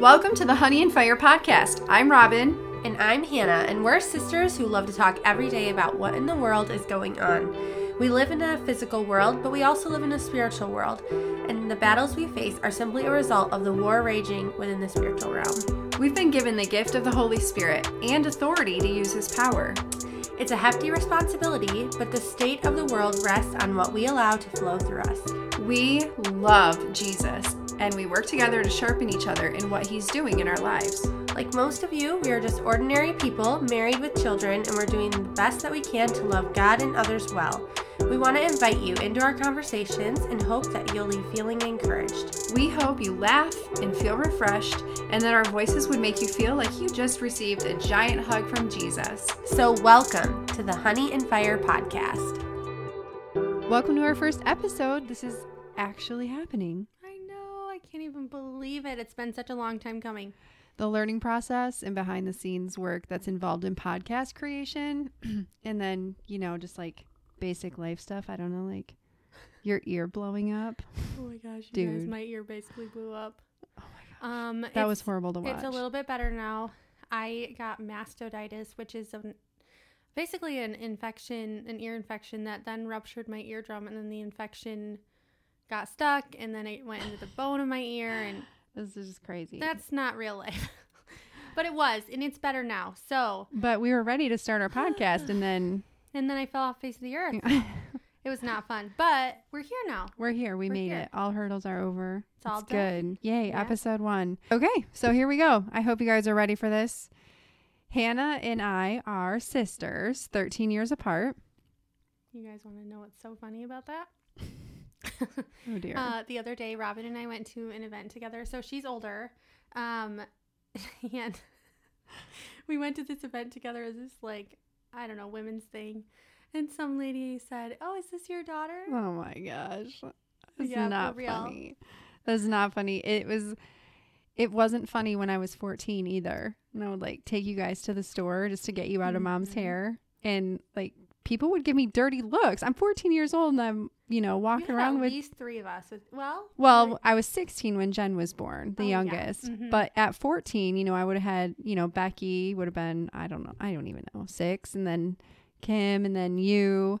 Welcome to the Honey and Fire podcast. I'm Robin. And I'm Hannah, and we're sisters who love to talk every day about what in the world is going on. We live in a physical world, but we also live in a spiritual world, and the battles we face are simply a result of the war raging within the spiritual realm. We've been given the gift of the Holy Spirit and authority to use His power. It's a hefty responsibility, but the state of the world rests on what we allow to flow through us. We love Jesus, and we work together to sharpen each other in what He's doing in our lives. Like most of you, we are just ordinary people married with children, and we're doing the best that we can to love God and others well. We want to invite you into our conversations and hope that you'll leave feeling encouraged. We hope you laugh and feel refreshed, and that our voices would make you feel like you just received a giant hug from Jesus. So, welcome to the Honey and Fire podcast. Welcome to our first episode. This is actually happening. I know, I can't even believe it. It's been such a long time coming. The learning process and behind the scenes work that's involved in podcast creation, and then, you know, just like basic life stuff. I don't know, like your ear blowing up. Oh my gosh, you Dude. guys, my ear basically blew up. Oh my god. Um, That was horrible to watch. It's a little bit better now. I got mastoiditis, which is an, basically an infection, an ear infection that then ruptured my eardrum, and then the infection got stuck, and then it went into the bone of my ear, and This is just crazy. that's not real life. but it was, and it's better now. So, but we were ready to start our podcast and then and then I fell off face of the earth. It was not fun, but we're here now. we're here. We We're made here. it. All hurdles are over. It's all It's done. good. Yay, Yeah. episode 1. Okay, so here we go. I hope you guys are ready for this. Hannah and I are sisters, 13 years apart. You guys want to know what's so funny about that? Oh dear. Uh, the other day, Robin and I went to an event together. So she's older. Um, and we went to this event together as this, like, I don't know, women's thing. And some lady said, Oh, is this your daughter? Oh my gosh. That's Yeah, not funny. That's not funny. It was it wasn't funny when I was 14 either. And I would like take you guys to the store just to get you out of mom's Mhm. hair and like people would give me dirty looks. I'm 14 years old and I'm, you know, walking around at with these three of us. With, well, well, like- I was 16 when Jen was born, the Oh, yeah. youngest. Mhm. But at 14, you know, I would have had, you know, Becky would have been, I don't know, I don't even know, six, and then Kim, and then you.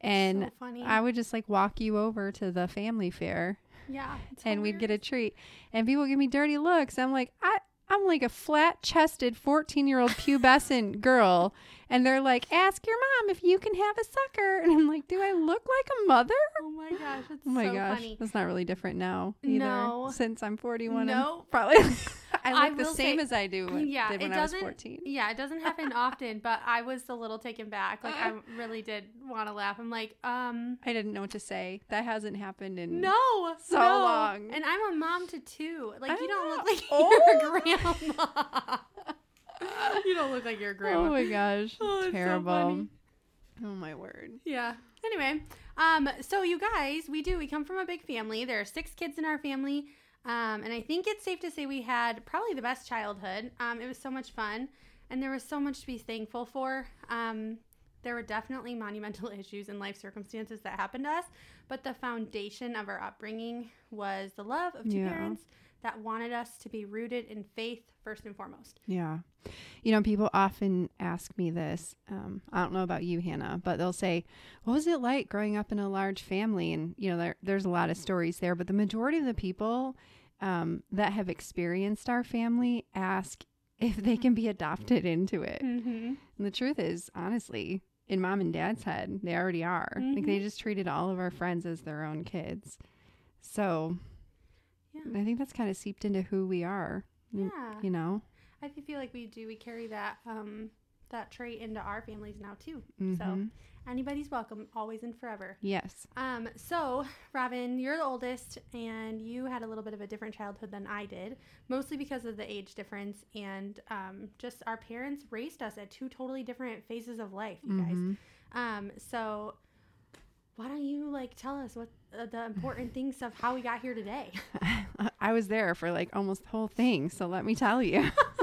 And so. I would just like walk you over to the family fair yeah. and we'd get a treat. And people would give me dirty looks. I'm like, I, I'm like a flat chested 14 year old pubescent girl. And they're like, ask your mom if you can have a sucker. And I'm like, do I look like a mother? Oh my gosh. It's Oh my so gosh. funny. That's not really different now either. No. Since I'm 41. No. I'm probably I I look the same say- as I do when, yeah, when it I was doesn't. 14. Yeah, it doesn't happen often, but I was a little taken back. Like I really did want to laugh. I'm like, um, I didn't know what to say. That hasn't happened in no, So no. long. And I'm a mom to two. Like I you don't know. look like Oh. your grandma. you don't look like your grandma. Oh my gosh. Oh, so Terrible. funny. oh my word. Yeah. Anyway, um, so you guys, we do. We come from a big family. There are six kids in our family, um, and I think it's safe to say we had probably the best childhood. Um, it was so much fun, and there was so much to be thankful for. Um, there were definitely monumental issues and life circumstances that happened to us, but the foundation of our upbringing was the love of two Yeah. parents that wanted us to be rooted in faith first and foremost. Yeah. You know, people often ask me this. Um, I don't know about you, Hannah, but they'll say, What was it like growing up in a large family? And, you know, there, there's a lot of stories there, but the majority of the people um, that have experienced our family ask if they can be adopted into it. Mm-hmm. And the truth is, honestly, in mom and dad's head, they already are. Like, they Mhm. just treated all of our friends as their own kids. So Yeah. I think that's kind of seeped into who we are, Yeah. you know? I feel like we do. We carry that um that trait into our families now too. So Mhm. anybody's welcome, always and forever. Yes. Um, so Robin, you're the oldest, and you had a little bit of a different childhood than I did, mostly because of the age difference and um, just our parents raised us at two totally different phases of life. You guys. Mhm. Um, so why don't you like tell us what uh, the important things of how we got here today? I was there for like almost the whole thing, so let me tell you.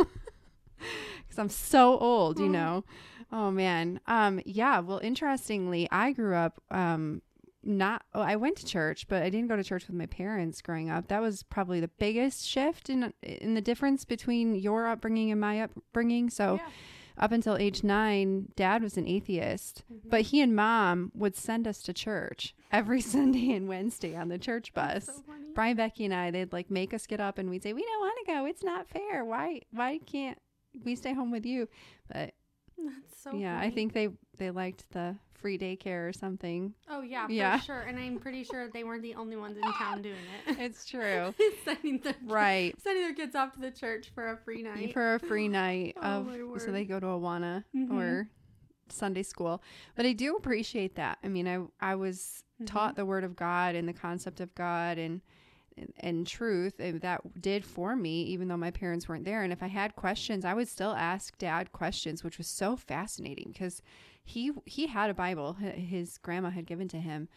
Cuz I'm so old, you Oh. know. Oh man. Um yeah, well interestingly, I grew up um not oh, I went to church, but I didn't go to church with my parents growing up. That was probably the biggest shift in in the difference between your upbringing and my upbringing. So Yeah. up until age 9, dad was an atheist, Mhm. but he and mom would send us to church every Sunday and Wednesday on the church bus. So. Brian, Becky, and I, they'd like make us get up and we'd say, We don't want to go. It's not fair. Why why can't we stay home with you? But That's so yeah, I think they they liked the free daycare or something. Oh yeah, for Yeah. sure. And I'm pretty sure they weren't the only ones in town doing it. It's true. sending their right. sending their kids off to the church for a free night. For a free night Oh, of my so they go to Awana Mhm. or Sunday school. But I do appreciate that. I mean, I I was Mhm. taught the word of God and the concept of God and and, truth and that did for me even though my parents weren't there. And if i had questions i would still ask dad questions which was so fascinating because he he had a bible his grandma had given to him.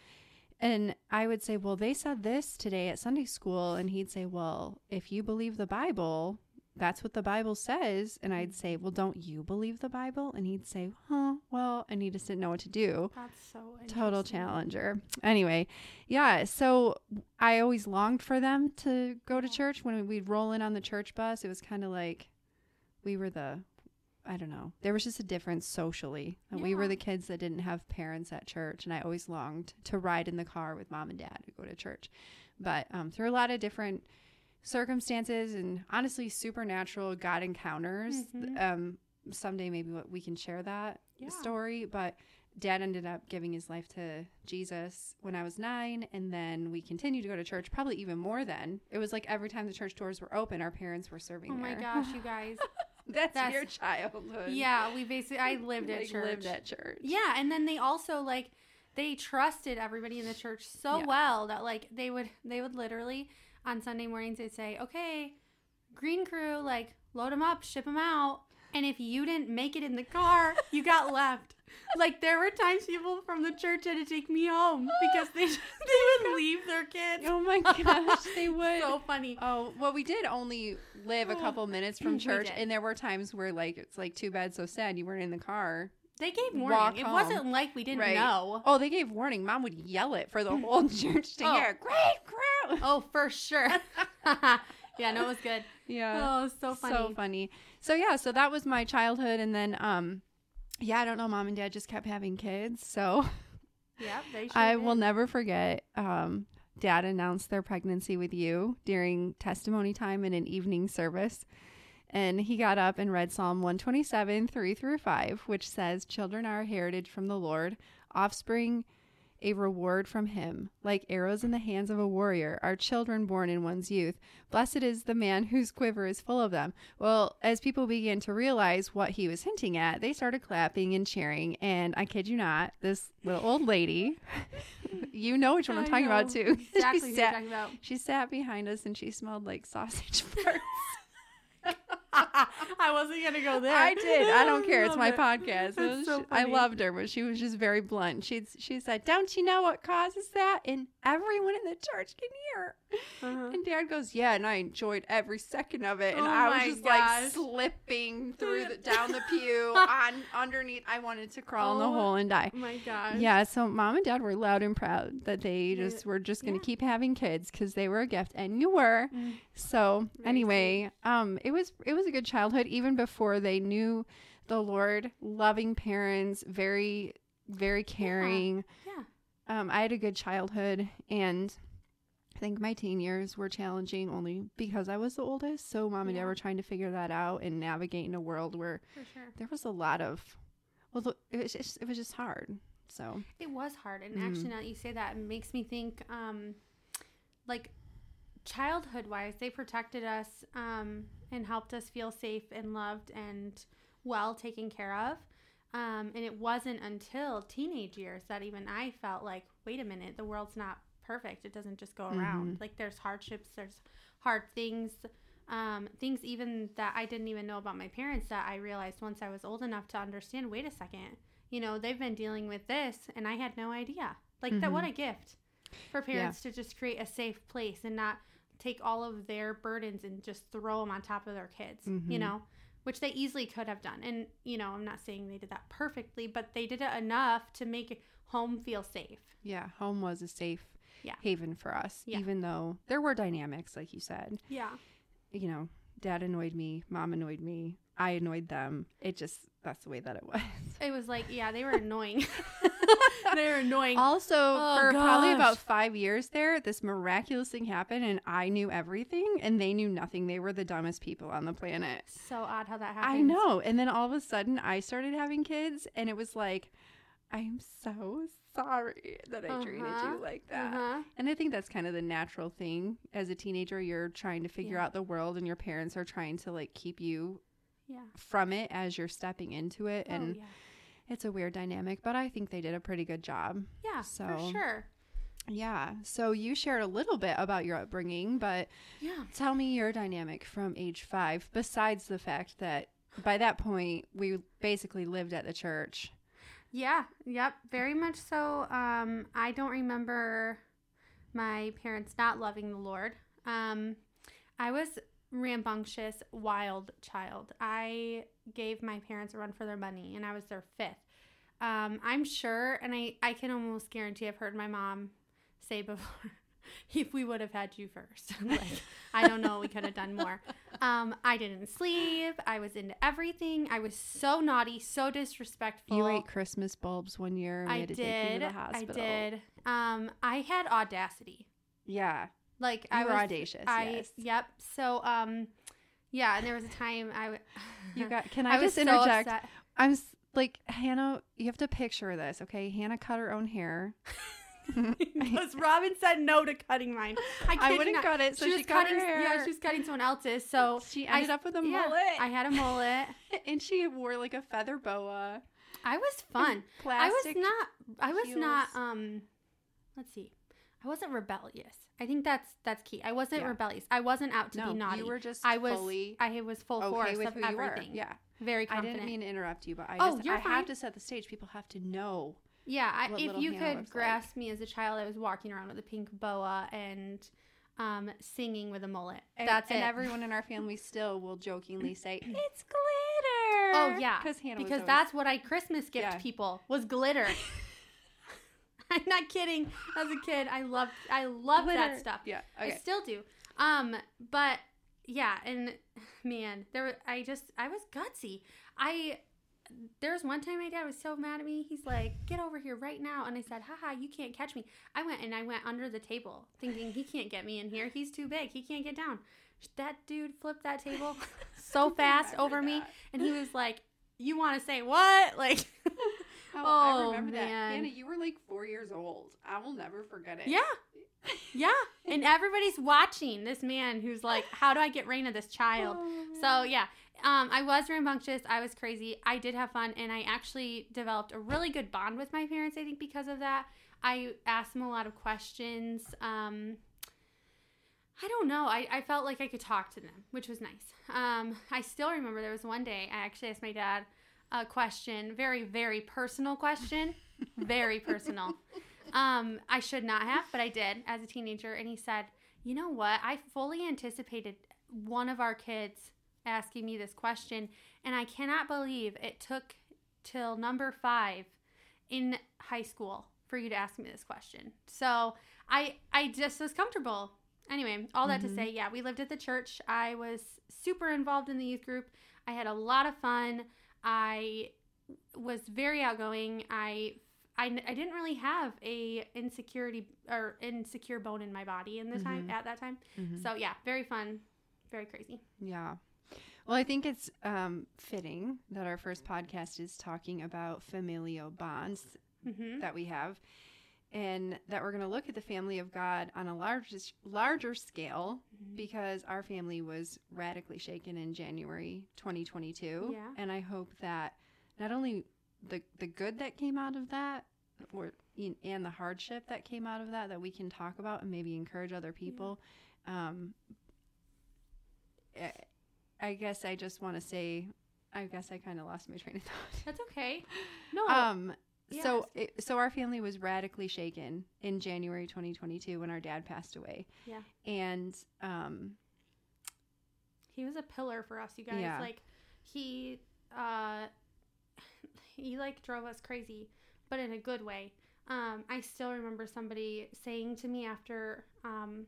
And i would say well they said this today at sunday school. And he'd say well if you believe the bible that's what the bible says and i'd say well don't you believe the bible and he'd say huh well and he just didn't know what to do That's so total challenger. Anyway, yeah, so I always longed for them to go to church when we'd roll in on the church bus. It was kind of like we were the I don't know. There was just a difference socially. And We were the kids that didn't have parents at church and I always longed to ride in the car with mom and dad to go to church. But um, through a lot of different circumstances and honestly supernatural God encounters, Mhm. um someday maybe we can share that Yeah. story, but dad ended up giving his life to Jesus when I was nine, and then we continued to go to church, probably even more then. It was like every time the church doors were open, our parents were serving Oh my there. gosh, you guys. That's, That's- your childhood. Yeah, we basically I lived at Like, church. Lived at church. Yeah, and then they also like they trusted everybody in the church so Yeah. well that like they would they would literally on Sunday mornings they'd say, "Okay, green crew, like load them up, ship them out." And if you didn't make it in the car, you got left. Like there were times people from the church had to take me home because they they would leave their kids. Oh my gosh, they would. So funny. Oh well, we did only live a oh, couple minutes from church, and there were times where like it's like too bad, so sad you weren't in the car. They gave Walk warning. It home. wasn't like we didn't Right. know. Oh, they gave warning. Mom would yell it for the whole church to Oh. hear. Great crowd. Oh, for sure. yeah, no, it was good. Yeah. Oh, it was so funny. So funny. So yeah, so that was my childhood and then um yeah, I don't know, mom and dad just kept having kids. So yeah, they sure I did. will never forget um dad announced their pregnancy with you during testimony time in an evening service. And he got up and read Psalm 127, 3 through 5, which says, Children are a heritage from the Lord, offspring a reward from him. Like arrows in the hands of a warrior are children born in one's youth. Blessed is the man whose quiver is full of them. Well, as people began to realize what he was hinting at, they started clapping and cheering. And I kid you not, this little old lady, you know which one I'm talking about too. Exactly she, you're sat, talking about. she sat behind us and she smelled like sausage farts. I wasn't gonna go there. I did. I don't care. It's my it. podcast. It That's was- so I loved her, but she was just very blunt. She she said, "Don't you know what causes that?" And everyone in the church can hear. Uh-huh. And Dad goes, "Yeah," and I enjoyed every second of it. And Oh I was just gosh. like slipping through the down the pew on underneath. I wanted to crawl in the Oh hole and die. Oh my gosh. Yeah, so mom and dad were loud and proud that they just were just going to yeah. keep having kids because they were a gift, and you were. Mm. So Very anyway, um, it was it was a good childhood even before they knew the Lord. Loving parents, very very caring. Yeah. Um, I had a good childhood, and I think my teen years were challenging only because I was the oldest. So mom and dad were trying to figure that out and navigate in a world where For sure. there was a lot of well, it was just, it was just hard. So It was hard, and Mm. actually, now that you say that, it makes me think, um, like childhood wise, they protected us um, and helped us feel safe and loved and well taken care of. Um, and it wasn't until teenage years that even I felt like, wait a minute, the world's not perfect. It doesn't just go around. Mhm. Like there's hardships, there's hard things, um, things even that I didn't even know about my parents that I realized once I was old enough to understand. Wait a second, you know they've been dealing with this, and I had no idea. Like that, what a gift for parents to just create a safe place and not take all of their burdens and just throw them on top of their kids. You Mhm. know, which they easily could have done. And, you know, I'm not saying they did that perfectly, but they did it enough to make home feel safe. Yeah, home was a safe Yeah. haven for us, Yeah. even though there were dynamics, like you said. Yeah. You know, dad annoyed me, mom annoyed me, I annoyed them. It just, that's the way that it was. It was like, yeah, they were annoying. they were annoying. Also, Oh, for probably about five years there, this miraculous thing happened, and I knew everything, and they knew nothing. They were the dumbest people on the planet. so odd how that happened. I know. And then all of a sudden, I started having kids, and it was like, I'm so sorry that I treated Uh-huh. you like that. Uh-huh. And I think that's kind of the natural thing as a teenager. You're trying to figure Yeah. out the world, and your parents are trying to like keep you Yeah. from it as you're stepping into it. And oh, yeah. It's a weird dynamic, but I think they did a pretty good job. Yeah, So- for sure. Yeah. So you shared a little bit about your upbringing, but Yeah. tell me your dynamic from age five, besides the fact that by that point we basically lived at the church. Yeah, yep, very much so. Um, I don't remember my parents not loving the Lord. Um, I was rambunctious, wild child. I gave my parents a run for their money, and I was their fifth. Um, I'm sure, and I, I can almost guarantee I've heard my mom say before, if we would have had you first. like, I don't know, we could have done more. Um, I didn't sleep. I was into everything. I was so naughty, so disrespectful. You ate Christmas bulbs one year. I had to take you to did. I did. Um, I had audacity. Yeah. Like You I were was audacious. I yes. yep. So um, yeah. And there was a time I. You got. Can I, I, just interject? upset. I'm like Hannah. You have to picture this, okay? Hannah cut her own hair. Because Robin said no to cutting mine. I, I wouldn't not. cut it, so she she, was cut cutting. her hair. Yeah, she was cutting someone else's. So she I ended s- up with a yeah, mullet, I had a mullet. and she wore like a feather boa. I was fun. Plastic. I was not. I was not. Um, let's see. I wasn't rebellious. I think that's that's key. I wasn't Yeah. rebellious. I wasn't out to no, be naughty. you were just I was. fully I was full okay force with of everything. Yeah, Very I didn't mean to interrupt you, but I Oh, just you're I fine. have to set the stage. People have to know. Yeah, I, if you Hannah could looks like. grasp me as a child, I was walking around with a pink boa and um, singing with a mullet. And, That's and it. everyone in our family still will jokingly say it's glitter. oh yeah, because Hannah because always- that's what I Christmas gift Yeah. people was glitter. I'm not kidding. As a kid, I loved I loved that stuff. Yeah. I still do. Um, but yeah, and man, there were- I just I was gutsy. I there was one time my dad was so mad at me. He's like, "Get over here right now!" And I said, "Haha, you can't catch me." I went and I went under the table, thinking he can't get me in here. He's too big. He can't get down. That dude flipped that table so fast remember over me, and he was like, "You want to say what?" Like, Oh, Oh, I remember that. man. Hannah, you were like four years old. I will never forget it. yeah. Yeah, and everybody's watching this man who's like, "How do I get reign of this child?" Oh, So yeah, um, I was rambunctious. I was crazy. I did have fun, and I actually developed a really good bond with my parents. I think because of that, I asked them a lot of questions. Um, I don't know. I, I felt like I could talk to them, which was nice. Um, I still remember there was one day I actually asked my dad a question, very very personal question, very personal. Um, I should not have, but I did as a teenager, and he said, "You know what? I fully anticipated one of our kids asking me this question, and I cannot believe it took till number five in high school for you to ask me this question. So I I just was comfortable. Anyway, all that Mhm. to say, yeah, we lived at the church. I was super involved in the youth group. I had a lot of fun. I was very outgoing. I I, I didn't really have a insecurity or insecure bone in my body in the time Mhm. at that time. Mhm. So yeah, very fun, very crazy. Yeah. Well, I think it's um, fitting that our first podcast is talking about familial bonds hmm that we have, and that we're going to look at the family of God on a larger larger scale because our family was radically shaken in January 2022. Yeah. And I hope that not only the the good that came out of that or and the hardship that came out of that that we can talk about and maybe encourage other people. Um, I- I guess I just want to say I guess I kind of lost my train of thought. That's okay. No, Um so it, so our family was radically shaken in January 2022 when our dad passed away. Yeah. And um he was a pillar for us, you guys. Yeah. Like he uh he like drove us crazy, but in a good way. Um, I still remember somebody saying to me after um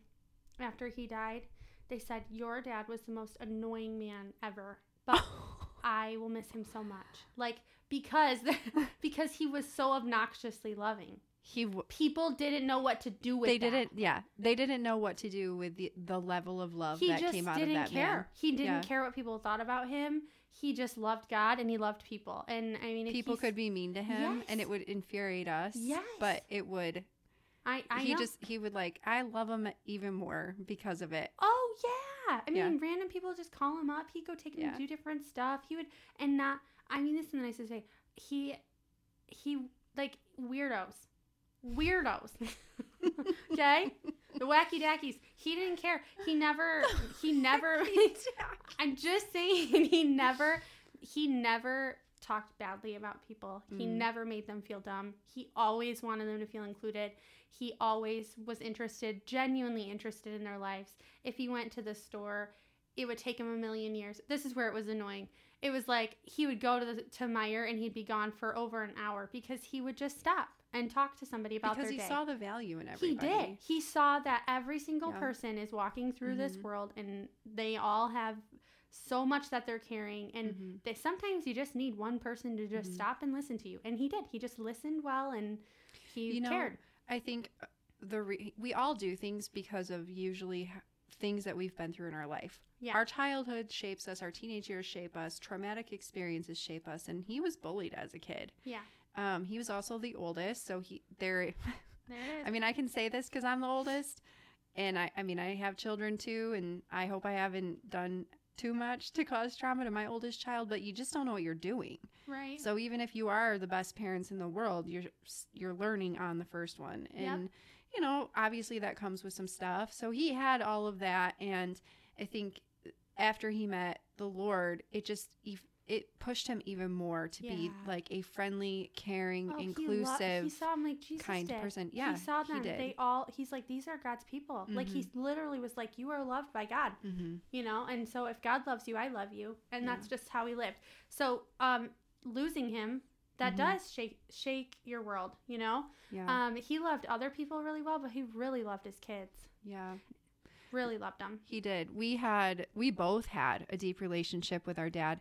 after he died, they said your dad was the most annoying man ever, but I will miss him so much. Like because because he was so obnoxiously loving. he w- People didn't know what to do with they that. didn't yeah they didn't know what to do with the the level of love he that just came out didn't of that care. man. He didn't Yeah. care what people thought about him. He just loved God and he loved people. And I mean, People could be mean to him, and it would infuriate us. Yes. but it would. I, I he know. just he would like I love him even more because of it. Oh yeah. I mean, Yeah. random people just call him up. He'd go take him Yeah. to do different stuff. He would, and not. I mean, this is the nicest way. He, he like weirdos, weirdos. okay, the wacky dackies. He didn't care. He never. He never. I'm just saying. He never. He never talked badly about people. He Mm. never made them feel dumb. He always wanted them to feel included. He always was interested, genuinely interested in their lives. If he went to the store, it would take him a million years. This is where it was annoying. It was like he would go to the, to Meijer and he'd be gone for over an hour because he would just stop and talk to somebody about because he day. saw the value in everything. He did. He saw that every single Yeah. person is walking through this Mhm. world and they all have so much that they're carrying and Mhm. they sometimes you just need one person to just Mhm. stop and listen to you. And he did. He just listened well and he You know, cared. I think the re- we all do things because of usually things that we've been through in our life. Yeah. Our childhood shapes us, our teenage years shape us, traumatic experiences shape us, and he was bullied as a kid. Yeah. Um, he was also the oldest, so he there. There it is. I mean, I can say this because I'm the oldest, and I, I mean, I have children too, and I hope I haven't done too much to cause trauma to my oldest child. But you just don't know what you're doing. right. So even if you are the best parents in the world, you're you're learning on the first one, and you know, obviously that comes with some stuff. So he had all of that, and I think after he met the Lord, it just it pushed him even more to be like a friendly, caring, Oh, he lo- inclusive. He, saw him like Jesus kind did. person. Yeah, he saw he them. did. They all. He's like, these are God's people. Like he Mm-hmm. literally was like, you are loved by God. hmm you know and so if god loves you i love you and Yeah. that's just how he lived so um losing him that Mhm. does shake shake your world you know Yeah, um he loved other people really well but he really loved his kids yeah. really loved them He did. We had, we both had a deep relationship with our dad.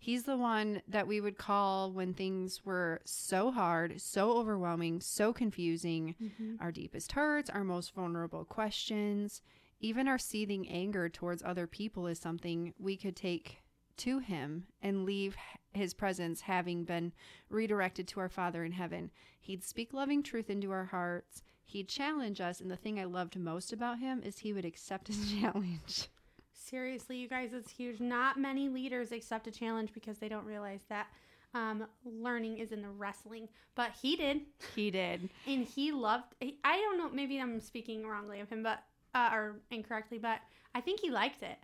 He's the one that we would call when things were so hard, so overwhelming, so confusing. Our deepest hurts, our most vulnerable questions, even our seething anger towards other people is something we could take to him and leave his presence having been redirected to our Father in heaven. He'd speak loving truth into our hearts. He'd challenge us, and the thing I loved most about him is he would accept his challenge. seriously you guys it's huge not many leaders accept a challenge because they don't realize that um, learning is in the wrestling but he did He did. and he loved i don't know maybe i'm speaking wrongly of him but uh, or incorrectly but i think he liked it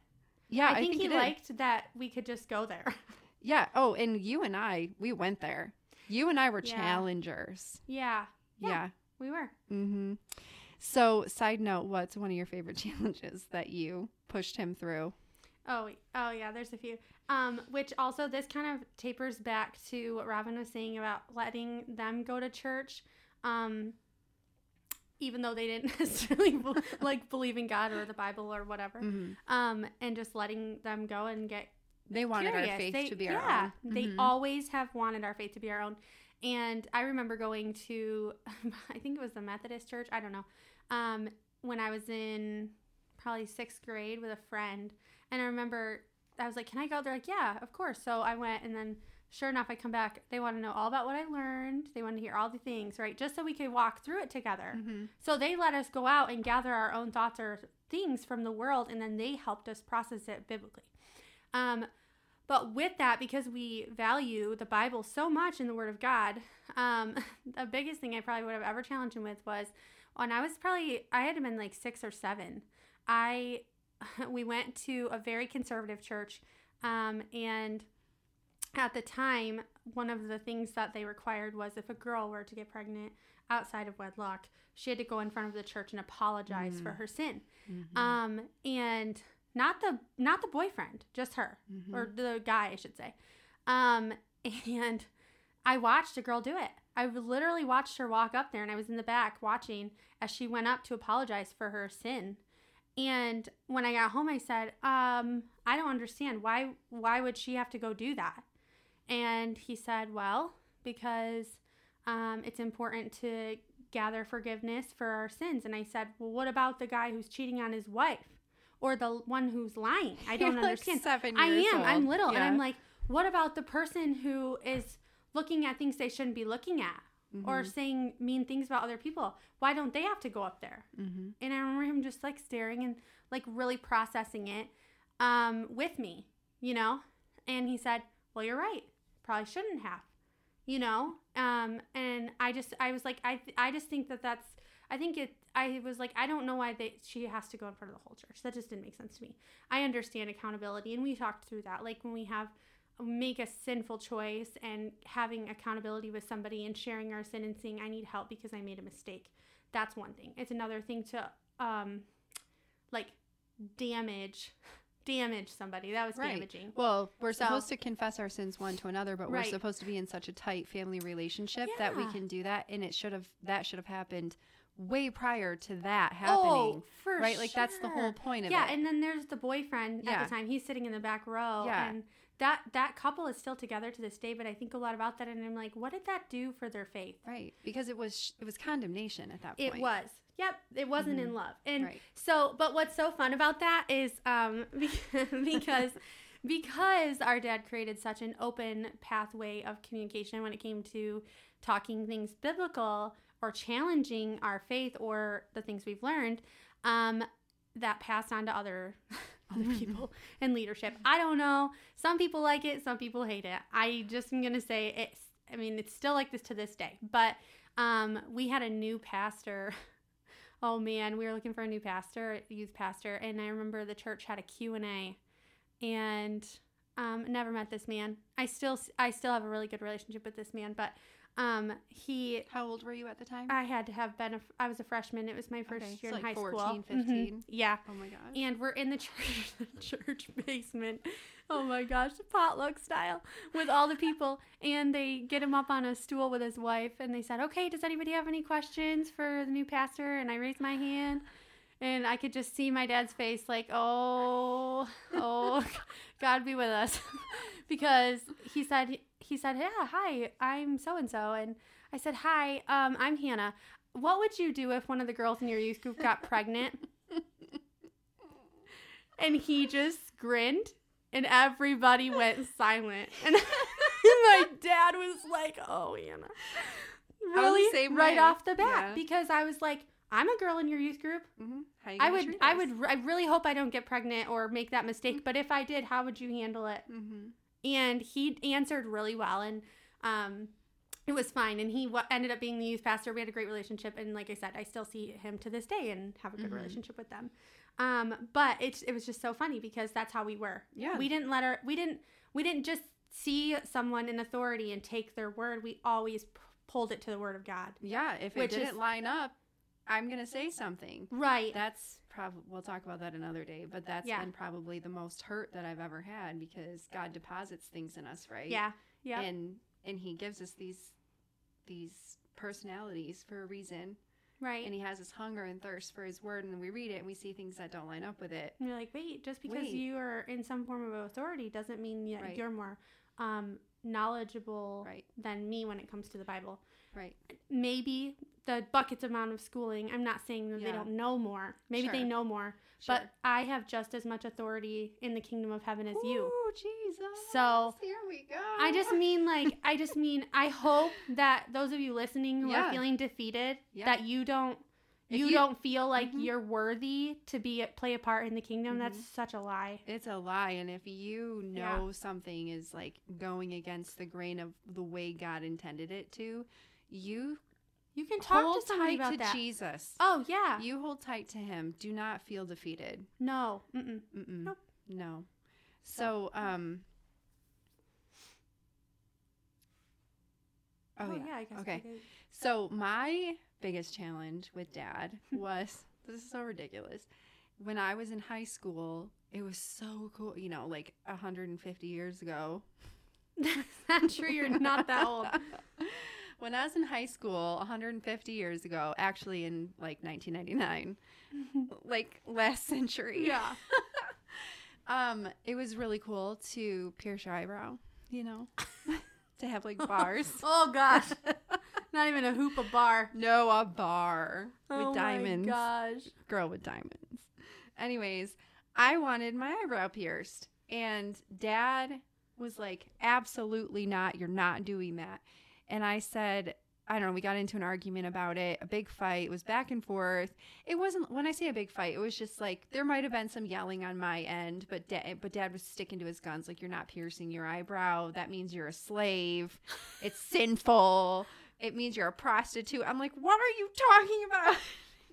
Yeah, I think, he, did. liked that we could just go there. Yeah. Oh, and you and I, we went there. You and I were Yeah. challengers. yeah, Yeah. Yeah. we were. Mm-hmm. So, side note, what's one of your favorite challenges that you pushed him through? Oh, oh yeah, there's a few. Um, which also this kind of tapers back to what Robin was saying about letting them go to church, um, even though they didn't necessarily like believe in God or the Bible or whatever. Mhm. Um, and just letting them go and get They wanted curious. our faith They- to be yeah, our own. they Mhm. always have wanted our faith to be our own. And I remember going to, I think it was the Methodist church. I don't know. Um, when I was in probably sixth grade with a friend, and I remember I was like, "Can I go?" They're like, "Yeah, of course." So I went, and then sure enough, I come back. They want to know all about what I learned. They want to hear all the things, right? Just so we could walk through it together. Mhm. So they let us go out and gather our own thoughts or things from the world, and then they helped us process it biblically. Um, but with that, because we value the Bible so much in the Word of God, um, the biggest thing I probably would have ever challenged him with was when I was probably I had been like six or seven. I we went to a very conservative church, um, and at the time, one of the things that they required was if a girl were to get pregnant outside of wedlock, she had to go in front of the church and apologize for her sin. Mhm. Um, and not the not the boyfriend, just her Mhm. or the guy, I should say. Um, and I watched a girl do it. I literally watched her walk up there, and I was in the back watching as she went up to apologize for her sin. And when I got home, I said, um, "I don't understand why. Why would she have to go do that?" And he said, "Well, because um, it's important to gather forgiveness for our sins." And I said, "Well, what about the guy who's cheating on his wife, or the one who's lying? I don't You're, like, understand." seven I am. I'm old. little, and I'm like, what about the person who is looking at things they shouldn't be looking at, or Mhm. saying mean things about other people? Why don't they have to go up there? Mhm. And I remember him just like staring and like really processing it um, with me, you know. And he said, "Well, you're right. Probably shouldn't have." You know, um, and I just, I was like, I, I just think that that's, I think it, I was like, I don't know why they, she has to go in front of the whole church. That just didn't make sense to me. I understand accountability, and we talked through that. Like when we have make a sinful choice and having accountability with somebody and sharing our sin and saying I need help because I made a mistake. That's one thing. It's another thing to um like damage damage somebody. That was Right. damaging. Well, we're So- supposed to confess our sins one to another, but we're supposed to be in such a tight family relationship that we can do that, and it should have that should have happened way prior to that happening. Oh, happening, for right? Like that's the whole point of Yeah, it. Yeah, and then there's the boyfriend at the time. He's sitting in the back row. Yeah. And that that couple is still together to this day, but I think a lot about that and I'm like, what did that do for their faith? right, because it was it was condemnation at that point. It was. Yep, it wasn't in love. And Right. so, but what's so fun about that is um because because our dad created such an open pathway of communication when it came to talking things biblical or challenging our faith or the things we've learned um that passed on to other other people in leadership. I don't know. Some people like it, some people hate it. I just am going to say it's I mean, it's still like this to this day. But um we had a new pastor oh man we were looking for a new pastor youth pastor. And i remember the church had a q&a and um, never met this man. I still i still have a really good relationship with this man but um, he How old were you at the time? i had to have been a, i was a freshman it was my first Okay, year so in like high 14, school 15? Mhm. yeah oh my gosh. and we're in the church, the church basement. Oh my gosh, potluck style with all the people. And they get him up on a stool with his wife, and they said, "Okay, does anybody have any questions for the new pastor?" And I raised my hand, and I could just see my dad's face, like, "Oh, oh, God be with us," because he said, he said, "Yeah, hi, I'm so and so," and I said, "Hi, um, I'm Hannah." What would you do if one of the girls in your youth group got pregnant? and he just grinned and everybody went silent and my dad was like oh anna I was the really right way. off the bat Yeah. because i was like i'm a girl in your youth group hmm How you i would i would i really hope i don't get pregnant or make that mistake but if i did how would you handle it Mhm. And he answered really well and um it was fine. And he w- ended up being the youth pastor. We had a great relationship and like i said i still see him to this day and have a good Mhm. relationship with them. Um but it, it was just so funny because that's how we were. Yeah. we didn't let her we didn't we didn't just see someone in authority and take their word. We always p- pulled it to the word of god. Yeah, if it didn't line up, I'm gonna say something. right. That's probably we'll talk about that another day, but that's Yeah. been probably the most hurt that I've ever had because God deposits things in us, right? yeah yeah And and he gives us these these personalities for a reason. right And he has this hunger and thirst for his word and then we read it and we see things that don't line up with it. And you're like, wait, just because Wait. you are in some form of authority doesn't mean that Right. you're more um, knowledgeable Right. than me when it comes to the Bible. Right. Maybe the buckets amount of schooling, I'm not saying that they don't know more. Maybe they know more. Sure. But I have just as much authority in the kingdom of heaven as you. Ooh, Jesus. So, here we go. I just mean like I just mean I hope that those of you listening who Yeah. are feeling defeated Yeah. that you don't you, you- don't feel like Mhm. you're worthy to be play a part in the kingdom. That's Mhm. such a lie. It's a lie, and if you Yeah. know something is like going against the grain of the way God intended it to, you You can talk hold to somebody tight about to that. Jesus. Oh yeah. You hold tight to Him. Do not feel defeated. no. Mm-mm. Mm-mm. Nope. No. So, um. Oh, yeah. I guess. Okay. could- So my biggest challenge with dad was this is so ridiculous. When I was in high school it was so cool. You know, like 150 years ago. I'm sure You're not that old. when I was in high school, 150 years ago, actually in like 1999, like last century. Yeah. um, it was really cool to pierce your eyebrow. You know, to have like bars. Oh gosh. Not even a hoop, a bar. no, a bar with oh diamonds. My gosh. girl with diamonds. Anyways, I wanted my eyebrow pierced, and dad was like, Absolutely not. You're not doing that. And I said, I don't know, we got into an argument about it, a big fight, it was back and forth. It wasn't when I say a big fight, it was just like there might have been some yelling on my end, but dad but dad was sticking to his guns like you're not piercing your eyebrow. That means you're a slave. It's sinful. It means you're a prostitute. I'm like, "What are you talking about?"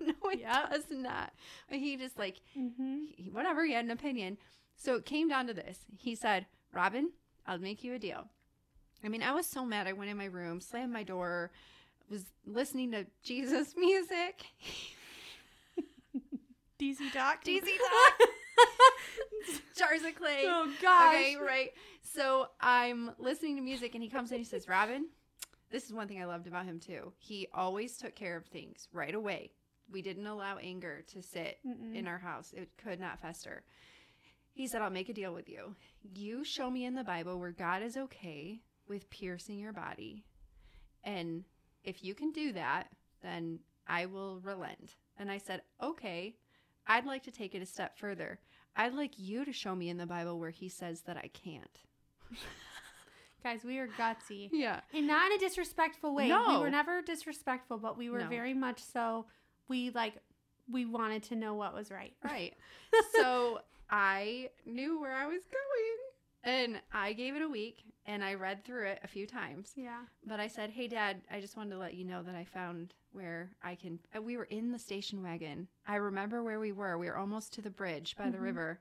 no, it Yep. does not. But he just like Mm-hmm. he, whatever he had an opinion so it came down to this he said robin i'll make you a deal i mean i was so mad i went in my room slammed my door was listening to jesus music DC Talk. dc talk jars of clay Oh gosh. okay right so i'm listening to music and he comes in and he says robin this is one thing i loved about him too he always took care of things right away we didn't allow anger to sit Mm-mm. in our house. It could not fester. He said, I'll make a deal with you. You show me in the Bible where God is okay with piercing your body. And if you can do that, then I will relent. And I said, Okay, I'd like to take it a step further. I'd like you to show me in the Bible where he says that I can't. Guys, we are gutsy. Yeah. And not in a disrespectful way. No. We were never disrespectful, but we were No. very much so we like we wanted to know what was right. Right. so I knew where I was going. And I gave it a week and I read through it a few times. Yeah. But I said, "Hey, Dad, I just wanted to let you know that I found where I can." uh, We were in the station wagon. I remember where we were. We were almost to the bridge by the Mhm. river,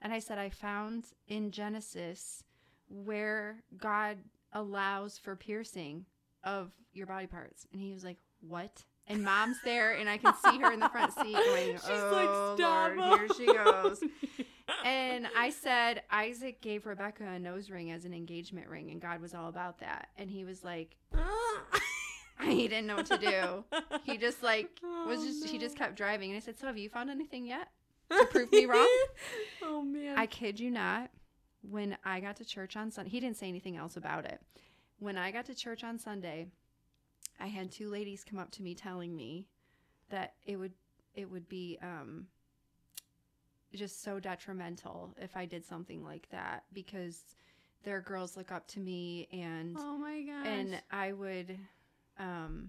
and I said, "I found in Genesis where God allows for piercing of your body parts." And he was like, "What?" And Mom's there, and I can see her in the front seat going, She's "Oh like, stop. Lord, here she goes." And I said, Isaac gave Rebecca a nose ring as an engagement ring, and God was all about that. And he was like, he didn't know what to do. He just like was Oh, just he just kept driving, and I said, "So have you found anything yet to prove me wrong?" oh man. I kid you not. When I got to church on Sunday, he didn't say anything else about it. When I got to church on Sunday, I had two ladies come up to me telling me that it would it would be um just so detrimental if I did something like that because their girls look up to me and oh my gosh. and I would um,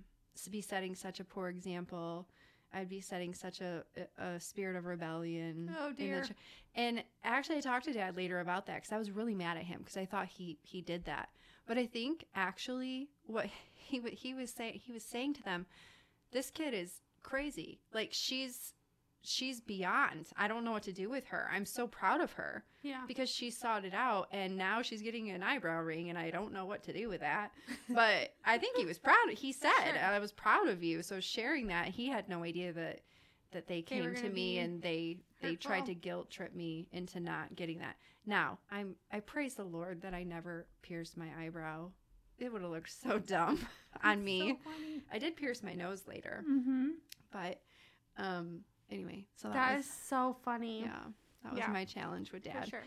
be setting such a poor example. I'd be setting such a, a spirit of rebellion. Oh, dear. ch- and actually, I talked to Dad later about that because I was really mad at him because I thought he he did that. But I think actually what he he was saying he was saying to them, this kid is crazy. Like she's she's beyond. I don't know what to do with her. I'm so proud of her yeah. because she sought it out and now she's getting an eyebrow ring and I don't know what to do with that. But I think he was proud. He said, Sure. "I was proud of you." So sharing that, he had no idea that that they They came to gonna me and they they tried to guilt trip me into not getting that. Now, I'm I praise the Lord that I never pierced my eyebrow. It would have looked so dumb on me. I did pierce my nose later, mm-hmm. but um anyway, so that, That was is so funny. yeah, that was Yeah. my challenge with For dad. sure.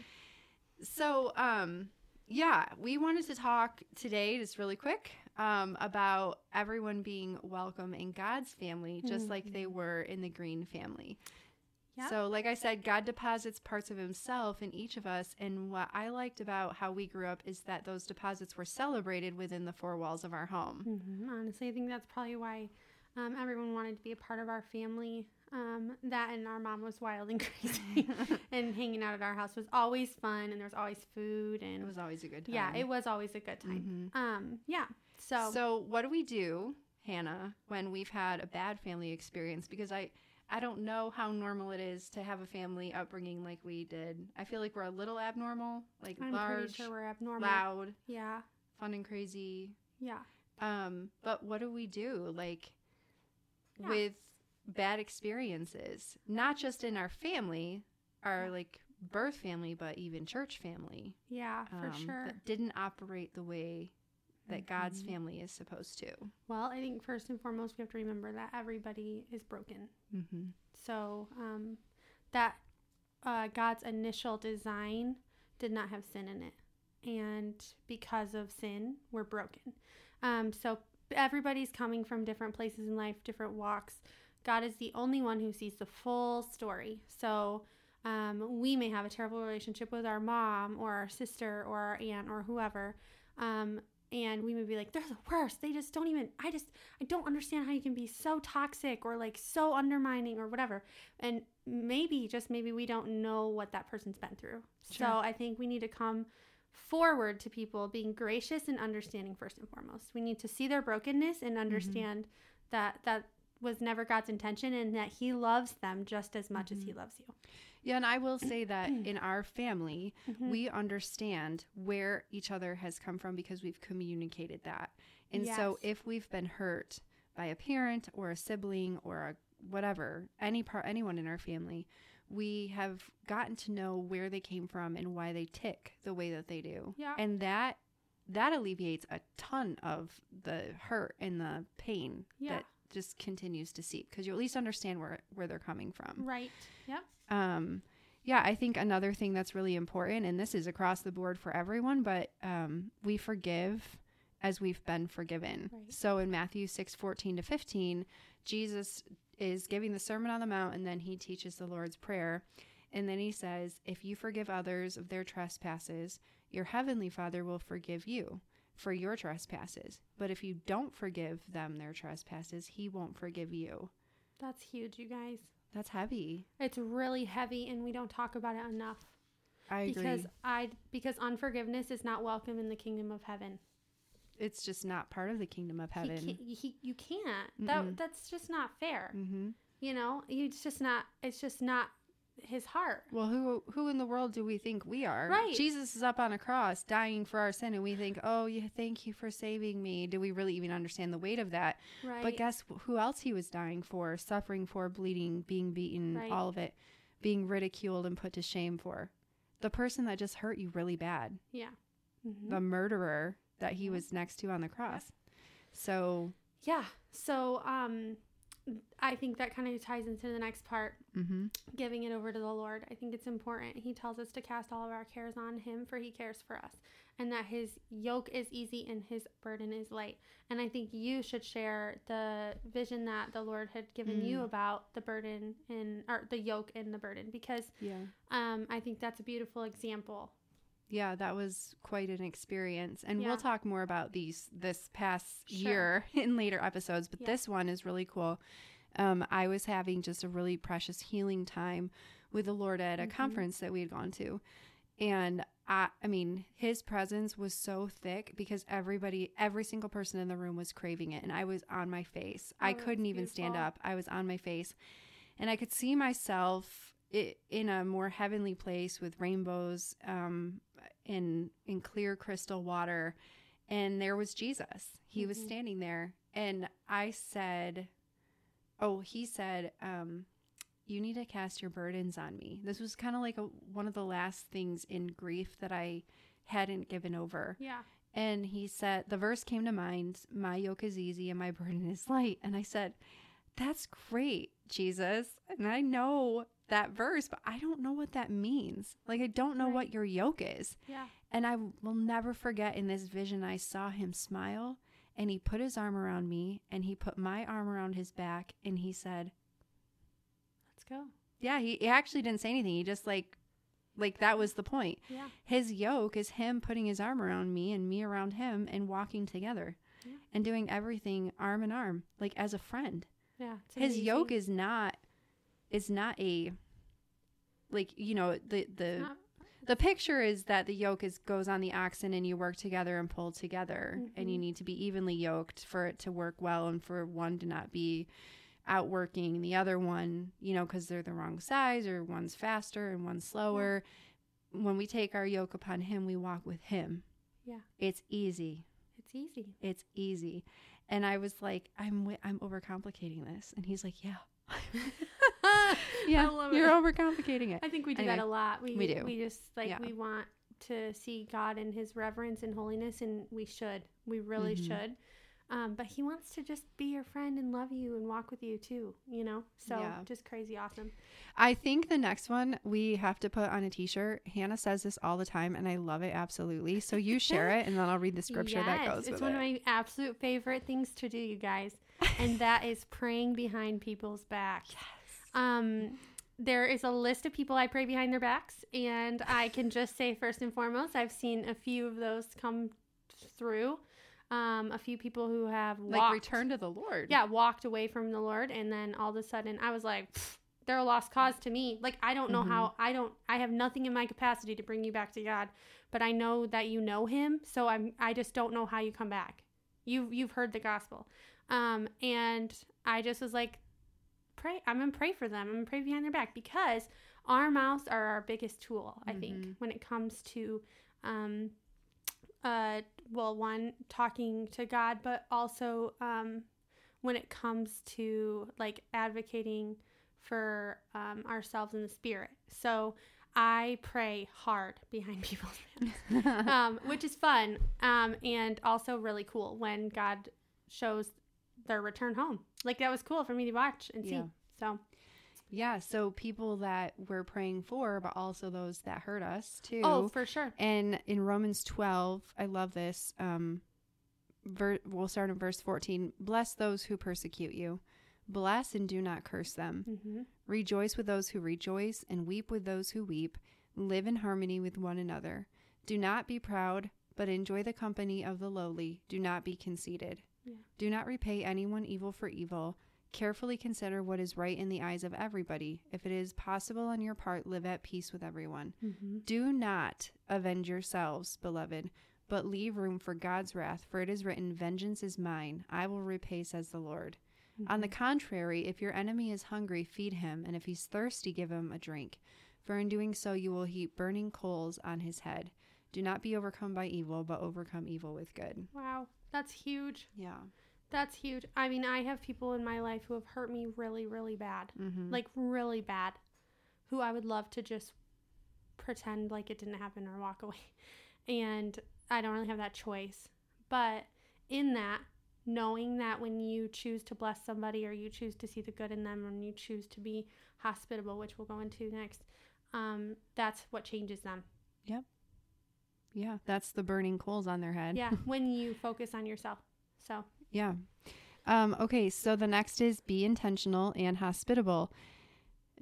So, um, yeah, we wanted to talk today, just really quick, um, about everyone being welcome in God's family, just like they were in the Green family. Yep. So, like I said, God deposits parts of Himself in each of us. And what I liked about how we grew up is that those deposits were celebrated within the four walls of our home. hmm Honestly, I think that's probably why um, everyone wanted to be a part of our family. Um, that and our mom was wild and crazy, and hanging out at our house was always fun, and there was always food, and It was always a good time. yeah, it was always a good time. Mhm. Um, yeah. So, So, what do we do, Hannah, when we've had a bad family experience? Because I, I don't know how normal it is to have a family upbringing like we did. I feel like we're a little abnormal, like I'm large, sure we're abnormal. loud, Yeah. fun and crazy. Yeah. Um, but what do we do, like, Yeah. with bad experiences? Not just in our family, our like birth family, but even church family. Yeah, for um, sure. That didn't operate the way that God's Mhm. family is supposed to. Well, I think first and foremost, we have to remember that everybody is broken. Mm-hmm. So um, that uh, God's initial design did not have sin in it, and because of sin, we're broken. Um, so everybody's coming from different places in life, different walks. God is the only one who sees the full story. So um, we may have a terrible relationship with our mom or our sister or our aunt or whoever. Um, and we may be like, they're the worst. They just don't even, I just, I don't understand how you can be so toxic or like so undermining or whatever. And maybe, just maybe, we don't know what that person's been through. Sure. So I think we need to come forward to people being gracious and understanding first and foremost. We need to see their brokenness and understand that that was never God's intention and that He loves them just as much as He loves you. Yeah, and I will say that in our family, Mhm. we understand where each other has come from because we've communicated that. And so if we've been hurt by a parent or a sibling or a whatever, any part anyone in our family, we have gotten to know where they came from and why they tick the way that they do. Yeah. And that that alleviates a ton of the hurt and the pain Yeah. that just continues to seep because you at least understand where where they're coming from. Right. Yep. Um, yeah, I think another thing that's really important, and this is across the board for everyone, but um, we forgive as we've been forgiven. Right. So in Matthew 6 14 to 15, Jesus is giving the Sermon on the Mount, and then he teaches the Lord's Prayer. And then he says, If you forgive others of their trespasses, your heavenly Father will forgive you for your trespasses. But if you don't forgive them their trespasses, he won't forgive you. That's huge, you guys. That's heavy. It's really heavy and we don't talk about it enough. I agree. because I because unforgiveness is not welcome in the kingdom of heaven. it's just not part of the kingdom of heaven. can't, he, you can't. Mm-mm. That that's just not fair. hmm You know, it's just not. It's just not his heart. Well, who who in the world do we think we are? Right. Jesus is up on a cross, dying for our sin, and we think, "Oh, yeah, thank you for saving me." Do we really even understand the weight of that? Right. But guess who else he was dying for, suffering for, bleeding, being beaten, Right. all of it, being ridiculed and put to shame for? The person that just hurt you really bad, yeah. Mhm. the murderer that he Yeah. was next to on the cross. So, Yeah. So um, I think that kind of ties into the next part. hmm giving it over to the Lord. I think it's important. He tells us to cast all of our cares on Him, for He cares for us, and that His yoke is easy and His burden is light. And I think you should share the vision that the Lord had given you Mm. about the burden and or the yoke and the burden, because yeah. um, I think that's a beautiful example. Yeah, that was quite an experience. And Yeah. we'll talk more about these this past Sure. year in later episodes, but Yeah. this one is really cool. Um, I was having just a really precious healing time with the Lord at a Mhm. conference that we had gone to. And I, I mean, his presence was so thick because everybody, every single person in the room was craving it. And I was on my face. I Oh, that's couldn't even stand up. I was on my face. And I could see myself i in a more heavenly place with rainbows um, in, in clear crystal water. And there was Jesus. He was Mhm. standing there. And I said, Oh, he said, um, you need to cast your burdens on me. This was kind of like a, one of the last things in grief that I hadn't given over. Yeah. And he said, the verse came to mind, my yoke is easy and my burden is light. And I said, that's great, Jesus. And I know that verse, but I don't know what that means. Like, I don't know Right. what your yoke is. Yeah. And I will never forget in this vision, I saw him smile and he put his arm around me and he put my arm around his back and he said, Let's go. yeah, he, he actually didn't say anything. He just like, like that was the point. Yeah. His yoke is him putting his arm around me and me around him and walking together Yeah. and doing everything arm in arm, like as a friend. Yeah. His yoke is not, is not a, like, you know, the, the, not- the picture is that the yoke is goes on the oxen and you work together and pull together. And you Mhm. need to be evenly yoked for it to work well and for one to not be outworking the other one you know because they're the wrong size or one's faster and one's slower. When we take our yoke upon him we walk with him. Yeah. it's easy. It's easy. it's easy. And i was like i'm i'm overcomplicating this. And he's like yeah yeah, I love you're it. overcomplicating it. I think we do Anyway, that a lot. We we do. We just like Yeah. we want to see God in His reverence and holiness, and we should. We really Mhm. should. Um, but He wants to just be your friend and love you and walk with you too. You know, so Yeah. just crazy awesome. I think the next one we have to put on a t-shirt. Hannah says this all the time, and I love it absolutely. So you share it, and then I'll read the scripture that goes It's with one it. of my absolute favorite things to do, you guys, and that is praying behind people's backs. Um, there is a list of people I pray behind their backs, and I can just say first and foremost, I've seen a few of those come through. Um, a few people who have like returned to the Lord. yeah, walked away from the Lord, and then all of a sudden, I was like, they're a lost cause to me. Like I don't know Mhm. how. I don't. I have nothing in my capacity to bring you back to God, but I know that you know Him. So I'm. I just don't know how you come back. You've you've heard the gospel, um, and I just was like, pray. I'm gonna pray for them. I'm gonna pray behind their back because our mouths are our biggest tool. I think Mhm. when it comes to, um, uh, well, one talking to God, but also um, when it comes to like advocating for um, ourselves in the spirit. So I pray hard behind people's backs, um, which is fun um, and also really cool when God shows their return home. Like that was cool for me to watch and see. Yeah. So yeah. So people that we're praying for, but also those that hurt us too. oh, for sure. And in Romans 12, I love this. Um, ver- we'll start in verse 14. Bless those who persecute you. Bless and do not curse them. hmm Rejoice with those who rejoice and weep with those who weep. Live in harmony with one another. Do not be proud, but enjoy the company of the lowly. Do not be conceited. Yeah. Do not repay anyone evil for evil. Carefully consider what is right in the eyes of everybody. If it is possible on your part, live at peace with everyone. hmm Do not avenge yourselves, beloved, but leave room for God's wrath, for it is written, Vengeance is mine, I will repay, says the Lord. On the contrary, if your enemy is hungry, feed him, and if he's thirsty, give him a drink. For in doing so, you will heap burning coals on his head. Do not be overcome by evil, but overcome evil with good. Wow, that's huge. Yeah. That's huge. I mean, I have people in my life who have hurt me really, really bad. Mm-hmm. like really bad who I would love to just pretend like it didn't happen or walk away. And I don't really have that choice. But in that, knowing that when you choose to bless somebody or you choose to see the good in them and you choose to be hospitable, which we'll go into next, um, that's what changes them. Yeah, that's the burning coals on their head. Yeah, when you focus on yourself. So, Yeah. Um, okay, so the next is be intentional and hospitable.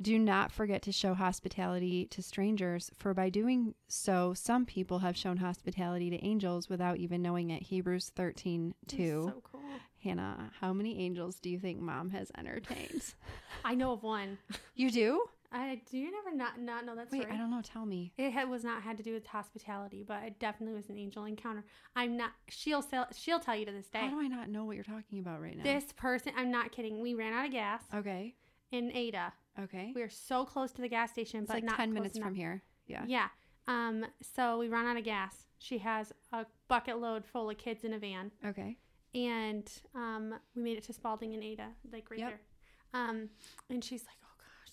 Do not forget to show hospitality to strangers, for by doing so, some people have shown hospitality to angels without even knowing it. Hebrews 13 2. so cool. Hannah, how many angels do you think mom has entertained? I know of one. you do? I do you never not not know that Wait, story? I don't know. Tell me. It had, was not had to do with hospitality, but it definitely was an angel encounter. I'm not. She'll sell, she'll tell you to this day. How do I not know what you're talking about right now? This person, I'm not kidding. We ran out of gas Okay. in Ada. Okay. We are so close to the gas station, It's but like not 10 close minutes enough. from here. Yeah. Yeah. Um. So we run out of gas. She has a bucket load full of kids in a van, Okay. and um, we made it to Spalding and Ada, like right Yep. there. Um, and she's like,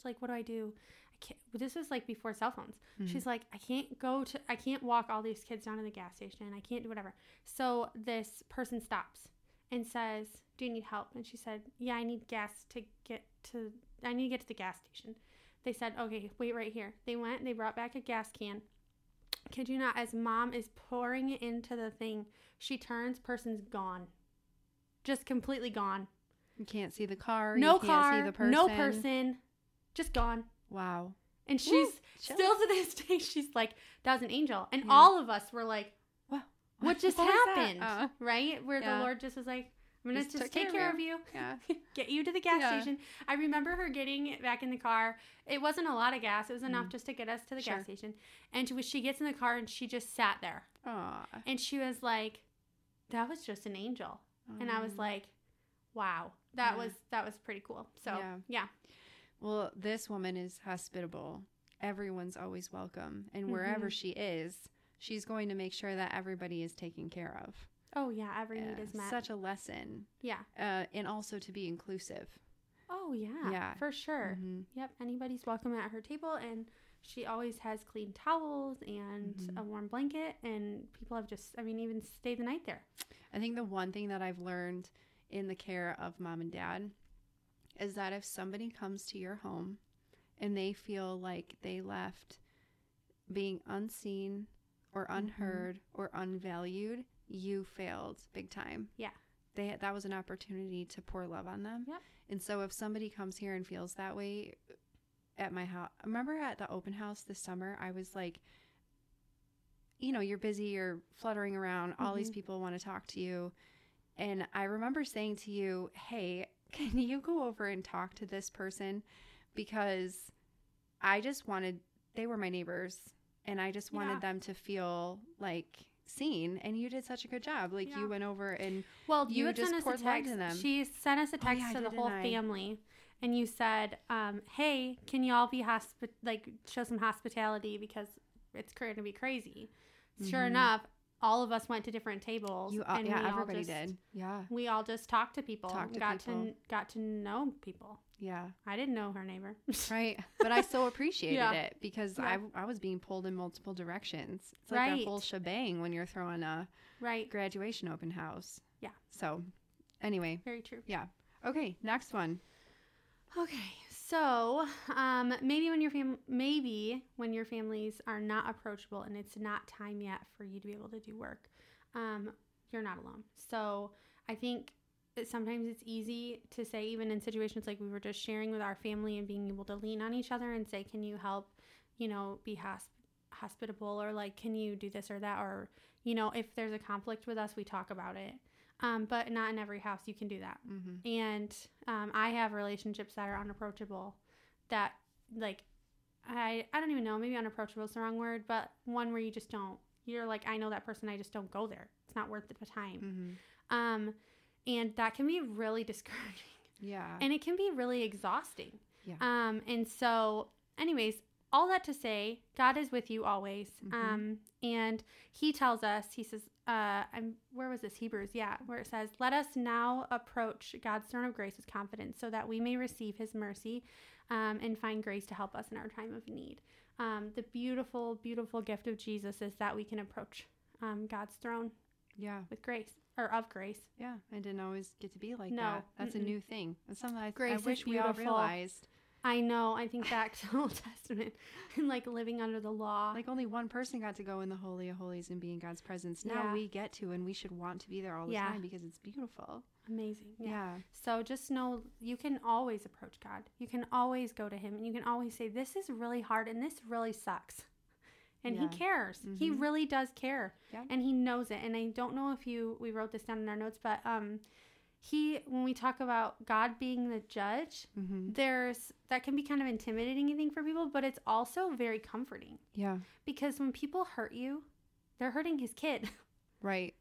"Oh like what do I do?" I can't. This is like before cell phones. Mhm. She's like, I can't go to, I can't walk all these kids down to the gas station. I can't do whatever. So this person stops and says, Do you need help? And she said, Yeah, I need gas to get to, I need to get to the gas station. They said, Okay, wait right here. They went they brought back a gas can. Kid you not, as mom is pouring it into the thing, she turns, person's gone. Just completely gone. You can't see the car. no you can't car, see the person. no person, just gone. Wow. And she's chill. still to this day, she's like, that was an angel. And Yeah. all of us were like, Wow. what just What happened? Uh, right? Where yeah. the Lord just was like, I'm going to Just just take care of you, yeah. get you to the gas Yeah. station. I remember her getting back in the car. It wasn't a lot of gas, it was enough Mm. just to get us to the Sure. gas station. And she, she gets in the car and she just sat there. Aw. And she was like, that was just an angel. And I was Mm. like, wow, that Yeah. was that was pretty cool. So, Yeah. yeah. Well, this woman is hospitable. Everyone's always welcome. And wherever Mhm. she is, she's going to make sure that everybody is taken care of. Oh, yeah, every need is met. Such a lesson. yeah. Uh, and also to be inclusive. Oh yeah, Yeah. for sure. Mhm. Yep, anybody's welcome at her table, and she always has clean towels and Mhm. a warm blanket, and people have just, I mean, even stay the night there. I think the one thing that I've learned in the care of mom and dad is that if somebody comes to your home and they feel like they left being unseen or Mm-hmm. unheard or unvalued, you failed big time. Yeah. They that was an opportunity to pour love on them. Yep. And so if somebody comes here and feels that way at my house, remember at the open house this summer, I was like you know, you're busy, you're fluttering around, all these Mhm. people want to talk to you. And I remember saying to you, Hey, can you go over and talk to this person? Because I just wanted, they were my neighbors, and I just wanted Yeah. them to feel like seen. And you did such a good job. Like Yeah. you went over and Well, you, You just sent us a poured love to them. She sent us a Oh, text yeah, to the whole I? family, and you said, um, "Hey, can you all be hospi- like show some hospitality because it's going to be crazy." Sure Mhm. enough, all of us went to different tables. you, uh, and yeah, we all everybody just- did. Yeah. We all just talked to people, Talked to got people. to got to know people. Yeah. I didn't know her neighbor. Right. But I so appreciated Yeah. it because Yeah. I, I was being pulled in multiple directions. It's like Right. a whole shebang when you're throwing a right. graduation open house. Yeah. So, anyway, Very true. yeah. Okay, next one. Okay, so um, maybe when your fam- maybe when your families are not approachable and it's not time yet for you to be able to do work, um, you're not alone. So I think sometimes it's easy to say, even in situations like we were just sharing with our family and being able to lean on each other and say, "Can you help? You know, be hosp- hospitable, or like, can you do this or that, or you know, if there's a conflict with us, we talk about it." Um, but not in every house you can do that Mm-hmm. and um, I have relationships that are unapproachable. That like I I don't even know maybe unapproachable is the wrong word, but one where you just don't. You're like I know that person. I just don't go there. It's not worth the time. Mm-hmm. Um, and that can be really discouraging, Yeah. and it can be really exhausting. Yeah. Um, and so, anyways, all that to say, God is with you always. Mhm. Um, and He tells us, He says, uh, I'm where was this Hebrews? Yeah, where it says, "Let us now approach God's throne of grace with confidence, so that we may receive His mercy, um, and find grace to help us in our time of need." Um, the beautiful, beautiful gift of Jesus is that we can approach um, God's throne yeah. with grace or of grace. Yeah. I didn't always get to be like No, that. That's mm-mm. a new thing. That's something I, I Grace is wish we all realized. I know. I think back to the Old Testament and like living under the law. Like only one person got to go in the Holy of Holies and be in God's presence. Now Yeah. we get to, and we should want to be there all the Yeah. time because it's beautiful. Amazing. Yeah. Yeah. So just know you can always approach God. You can always go to Him and you can always say, This is really hard and this really sucks. And. He cares. He Mhm. really does care. Yeah. And He knows it. And I don't know if you, we wrote this down in our notes, but um, He, when we talk about God being the judge, Mm-hmm. there's, that can be kind of intimidating, I think, for people, but it's also very comforting Yeah. because when people hurt you, they're hurting His kid. Right.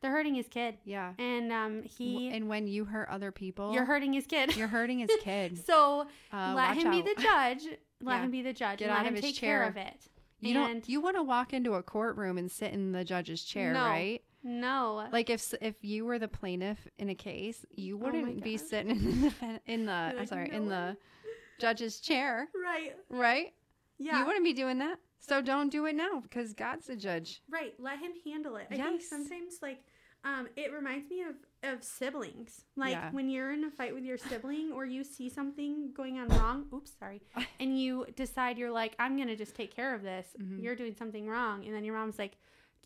they're hurting His kid. Yeah. And um, He, and when you hurt other people, you're hurting His kid. you're hurting his kid. So Uh, let him be the judge. Let Yeah. him be the judge. Get and let out of him his take care chair. of it. You and don't. You want to walk into a courtroom and sit in the judge's chair, No. right? No. Like if if you were the plaintiff in a case, you Oh wouldn't be sitting in the in the I'm like, sorry "No in way." the judge's chair, right. right? Yeah. You wouldn't be doing that. So don't do it now because God's the judge. right. Let him handle it. I think sometimes like um it reminds me of of siblings. Like Yeah. when you're in a fight with your sibling or you see something going on wrong, oops, sorry. And you decide you're like I'm going to just take care of this. Mhm. You're doing something wrong and then your mom's like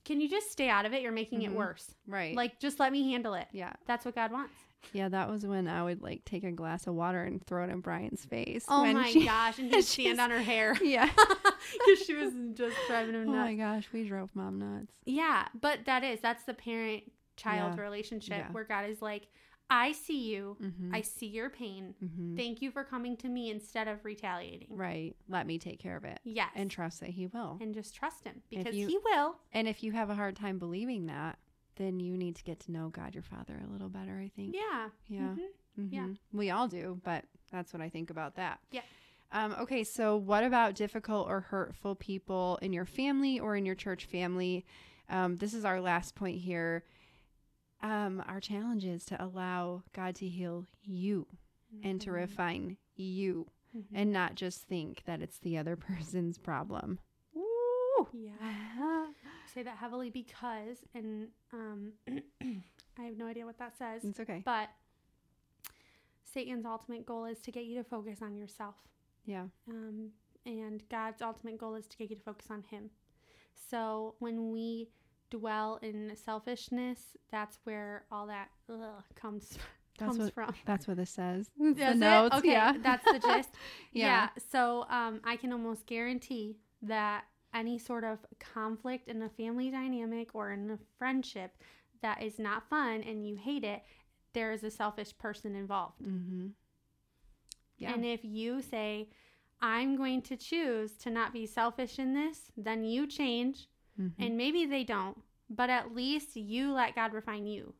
can you just stay out of it? You're making Mhm. it worse. Right. Like just let me handle it. yeah. That's what God wants. Yeah, that was when I would like take a glass of water and throw it in Brian's face. Oh my she- gosh, and he'd stand on her hair. Yeah. because she was just driving him Oh nuts. my gosh, we drove mom nuts. Yeah, but that is that's the parent child Yeah. relationship Yeah. where God is like, I see you, Mm-hmm. I see your pain. mm-hmm. Thank you for coming to me instead of retaliating. Right. Let me take care of it Yes, and trust that he will. and just trust him because you- he will. And if you have a hard time believing that, then you need to get to know God your Father a little better, I think. Yeah, Yeah. Mhm. Yeah. Mhm. We all do, but that's what I think about that. Yeah. Um, okay, so what about difficult or hurtful people in your family or in your church family? Um, this is our last point here. Um, our challenge is to allow God to heal you and to refine you Mhm. and not just think that it's the other person's problem. Yeah. Say that heavily because, and um, I have no idea what that says, It's okay. but Satan's ultimate goal is to get you to focus on yourself. Yeah. Um, and God's ultimate goal is to get you to focus on Him. So when we dwell in selfishness, that's where all that ugh, comes That's comes what from. that's what this says. The notes. Okay, Yeah. that's the gist. Yeah. yeah. So um, I can almost guarantee that any sort of conflict in a family dynamic or in a friendship that is not fun and you hate it, there is a selfish person involved. Mm-hmm. Yeah. And if you say, I'm going to choose to not be selfish in this, then you change. Mhm. And maybe they don't, but at least you let God refine you.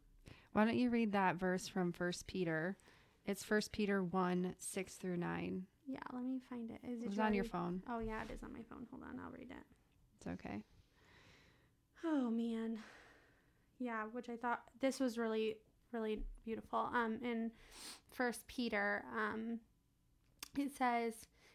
Why don't you read that verse from First Peter? It's First Peter one six through nine. Yeah, let me find it. Is It it was on your phone. Oh, yeah, it is on my phone. Hold on, I'll read it. It's okay. Oh man. Yeah, which I thought this was really really beautiful. Um in First Peter, um it says,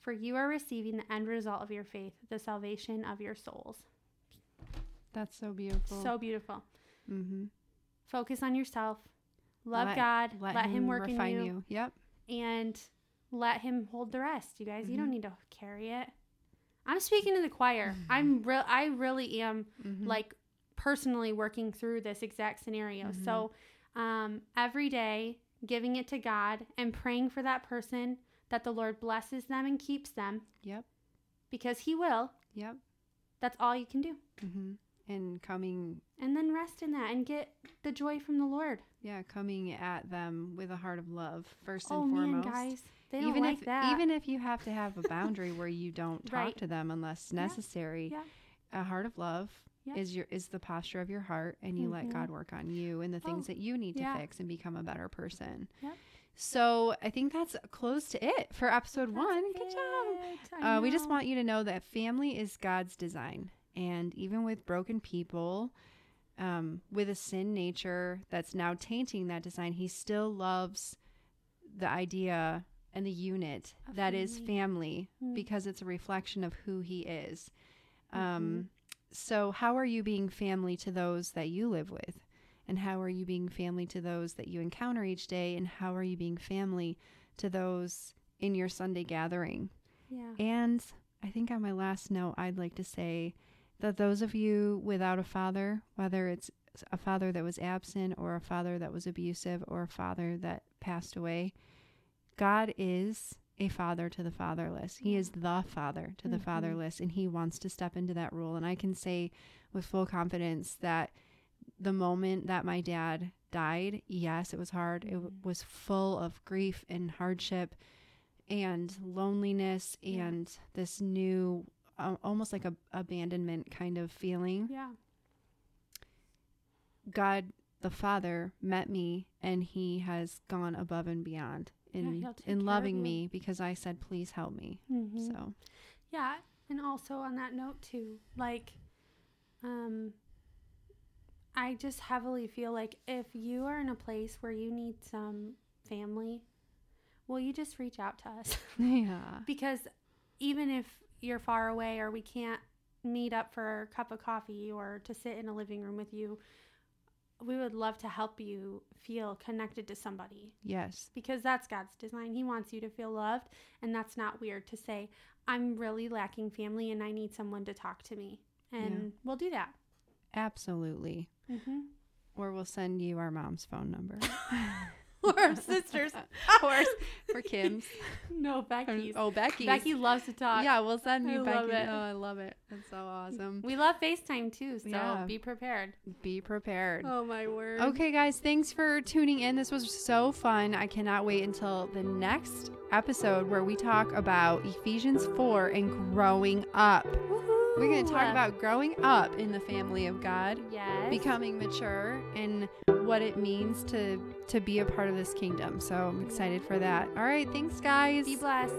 for you are receiving the end result of your faith, the salvation of your souls. That's so beautiful. So beautiful. mm-hmm. Focus on yourself. Love Let- God. Let, him, work refine in you, Yep. and let him hold the rest. You guys, you Mhm. don't need to carry it. I'm speaking to the choir. I'm real. I really am Mhm. like personally working through this exact scenario. Mhm. So um, every day, giving it to God and praying for that person that the Lord blesses them and keeps them Yep. because He will. Yep. That's all you can do. Mm-hmm. And coming, And then rest in that and get the joy from the Lord. yeah, coming at them with a heart of love first and oh foremost. man, guys, they don't even like if that. even if you have to have a boundary where you don't talk Right. to them unless necessary, Yeah. a heart of love Yeah. is your is the posture of your heart, and you let Mhm. God work on you and the things Oh, that you need to yeah. fix and become a better person. Yep. So I think that's close to it for episode That's one. Good job. it. I Uh, we just want you to know that family is God's design. And even with broken people, um, with a sin nature that's now tainting that design, He still loves the idea and the unit A that is family Mm. because it's a reflection of who He is. Mm-hmm. Um, so, how are you being family to those that you live with? And how are you being family to those that you encounter each day? And how are you being family to those in your Sunday gathering? Yeah. And I think on my last note, I'd like to say that those of you without a father, whether it's a father that was absent or a father that was abusive or a father that passed away, God is a father to the fatherless. He is the father to the Mhm. fatherless, and He wants to step into that role. And I can say with full confidence that the moment that my dad died, yes, it was hard. It w- was full of grief and hardship and loneliness Yeah. and this new, uh, almost like a abandonment kind of feeling. Yeah. God, the Father, met me and He has gone above and beyond in he'll in loving me because I said, "Please help me." Mhm. So Yeah, and also on that note too, like um I just heavily feel like if you are in a place where you need some family, will you just reach out to us? yeah, because even if you're far away or we can't meet up for a cup of coffee or to sit in a living room with you, we would love to help you feel connected to somebody yes, because that's God's design. He wants you to feel loved, and that's not weird to say, I'm really lacking family and I need someone to talk to me. And we'll do that. absolutely. Mm-hmm. Or we'll send you our mom's phone number. or our sisters. or for Kim's. no, Becky's. Oh, Becky's. Becky loves to talk. Yeah, we'll send I you love Becky. Oh, I love it. That's so awesome. We love FaceTime too, so Yeah. be prepared. Be prepared. Oh my word. Okay, guys, thanks for tuning in. This was so fun. I cannot wait until the next episode where we talk about Ephesians 4 and growing up. We're going to talk about growing up in the family of God, yes. becoming mature, and what it means to to be a part of this kingdom. So I'm excited for that. All right, thanks, guys. be blessed.